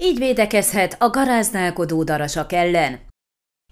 Így védekezhet a garáználkodó darasak ellen.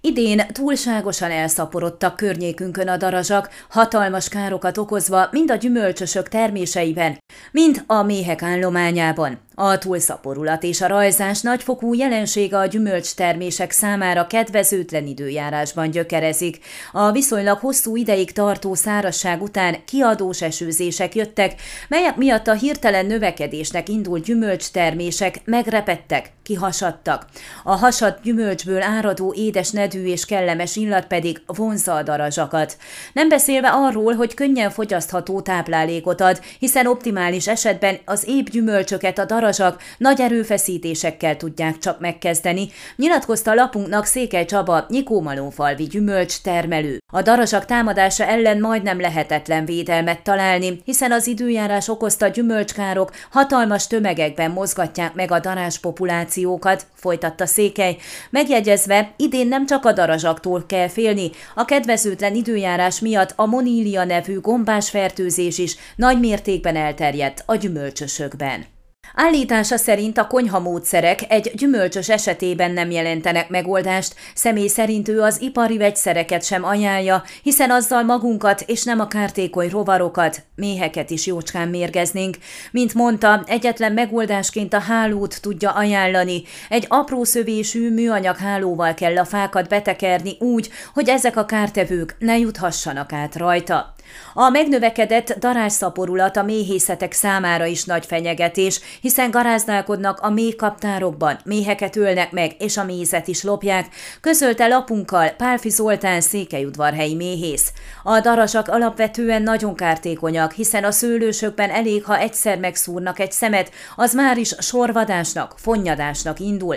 Idén túlságosan elszaporodtak környékünkön a darazsak, hatalmas károkat okozva mind a gyümölcsösök terméseiben, mind a méhek állományában. A túlszaporulat és a rajzás nagyfokú jelensége a gyümölcstermések számára kedvezőtlen időjárásban gyökerezik. A viszonylag hosszú ideig tartó szárasság után kiadós esőzések jöttek, melyek miatt a hirtelen növekedésnek indult gyümölcstermések megrepettek, kihasadtak. A hasadt gyümölcsből áradó édes nedű és kellemes illat pedig vonza a darazsakat. Nem beszélve arról, hogy könnyen fogyasztható táplálékot ad, hiszen optimális esetben az épp gyümölcsöket a darazsak nagy erőfeszítésekkel tudják csak megkezdeni, nyilatkozta lapunknak Székely Csaba, Nyikómalófalvi gyümölcs termelő. A darazsak támadása ellen majdnem lehetetlen védelmet találni, hiszen az időjárás okozta gyümölcskárok hatalmas tömegekben mozgatják meg a darás populációkat, folytatta Székely, megjegyezve, idén nem csak a darazsaktól kell félni, a kedvezőtlen időjárás miatt a monília nevű gombás fertőzés is nagy mértékben elterjedt a gyümölcsösökben. Állítása szerint a konyha módszerek egy gyümölcsös esetében nem jelentenek megoldást, személy szerint ő az ipari vegyszereket sem ajánlja, hiszen azzal magunkat és nem a kártékony rovarokat, méheket is jócskán mérgeznénk. Mint mondta, egyetlen megoldásként a hálót tudja ajánlani. Egy apró szövésű műanyag hálóval kell a fákat betekerni úgy, hogy ezek a kártevők ne juthassanak át rajta. A megnövekedett darásszaporulat a méhészetek számára is nagy fenyegetés, hiszen garázdálkodnak a méhkaptárokban, méheket ölnek meg, és a mézet is lopják, közölte lapunkkal Pálfi Zoltán székelyudvarhelyi méhész. A darasak alapvetően nagyon kártékonyak, hiszen a szőlősökben elég, ha egyszer megszúrnak egy szemet, az már is sorvadásnak, fonnyadásnak indul.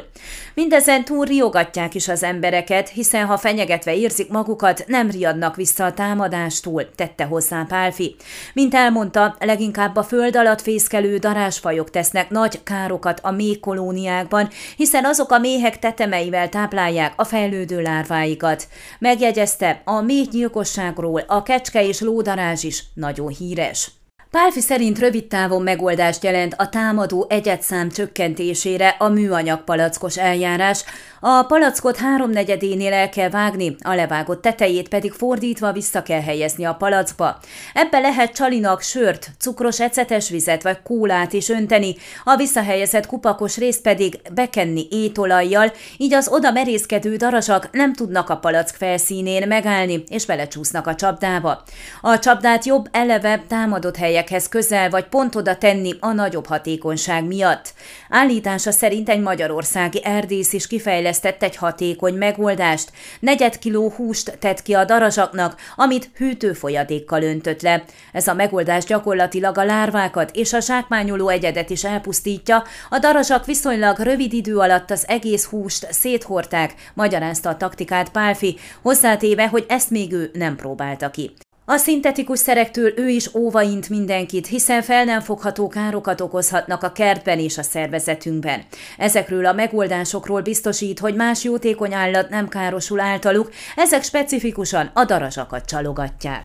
Mindezen túl riogatják is az embereket, hiszen ha fenyegetve érzik magukat, nem riadnak vissza a támadástól, tette hozzá Pálfi. Mint elmondta, leginkább a föld alatt fészkelő darásfajok tesznek nagy károkat a méh kolóniákban, hiszen azok a méhek tetemeivel táplálják a fejlődő lárváikat. Megjegyezte, a méh gyilkosságról a kecske és lódarázs is nagyon híres. Pálfi szerint rövid távon megoldást jelent a támadó egyetszám csökkentésére a műanyag palackos eljárás. A palackot háromnegyedénél el kell vágni, a levágott tetejét pedig fordítva vissza kell helyezni a palackba. Ebbe lehet csalinak sört, cukros ecetes vizet vagy kólát is önteni, a visszahelyezett kupakos részt pedig bekenni étolajjal, így az oda merészkedő darazsak nem tudnak a palack felszínén megállni, és belecsúsznak a csapdába. A csapdát jobb eleve támadott helyen helyekhez közel vagy pont oda tenni a nagyobb hatékonyság miatt. Állítása szerint egy magyarországi erdész is kifejlesztett egy hatékony megoldást. Negyed kiló húst tett ki a darazsaknak, amit hűtőfolyadékkal öntött le. Ez a megoldás gyakorlatilag a lárvákat és a zsákmányoló egyedet is elpusztítja, a darazsak viszonylag rövid idő alatt az egész húst széthorták, magyarázta a taktikát Pálfi, hozzátéve, hogy ezt még ő nem próbálta ki. A szintetikus szerektől ő is óvaint mindenkit, hiszen fel nem fogható károkat okozhatnak a kertben és a szervezetünkben. Ezekről a megoldásokról biztosít, hogy más jótékony állat nem károsul általuk, ezek specifikusan a darazsakat csalogatják.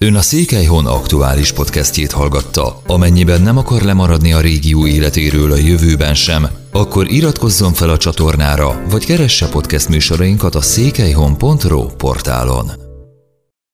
Ön a Székelyhon aktuális podcastjét hallgatta. Amennyiben nem akar lemaradni a régió életéről a jövőben sem, akkor iratkozzon fel a csatornára, vagy keresse podcast műsorainkat a székelyhon.pro portálon.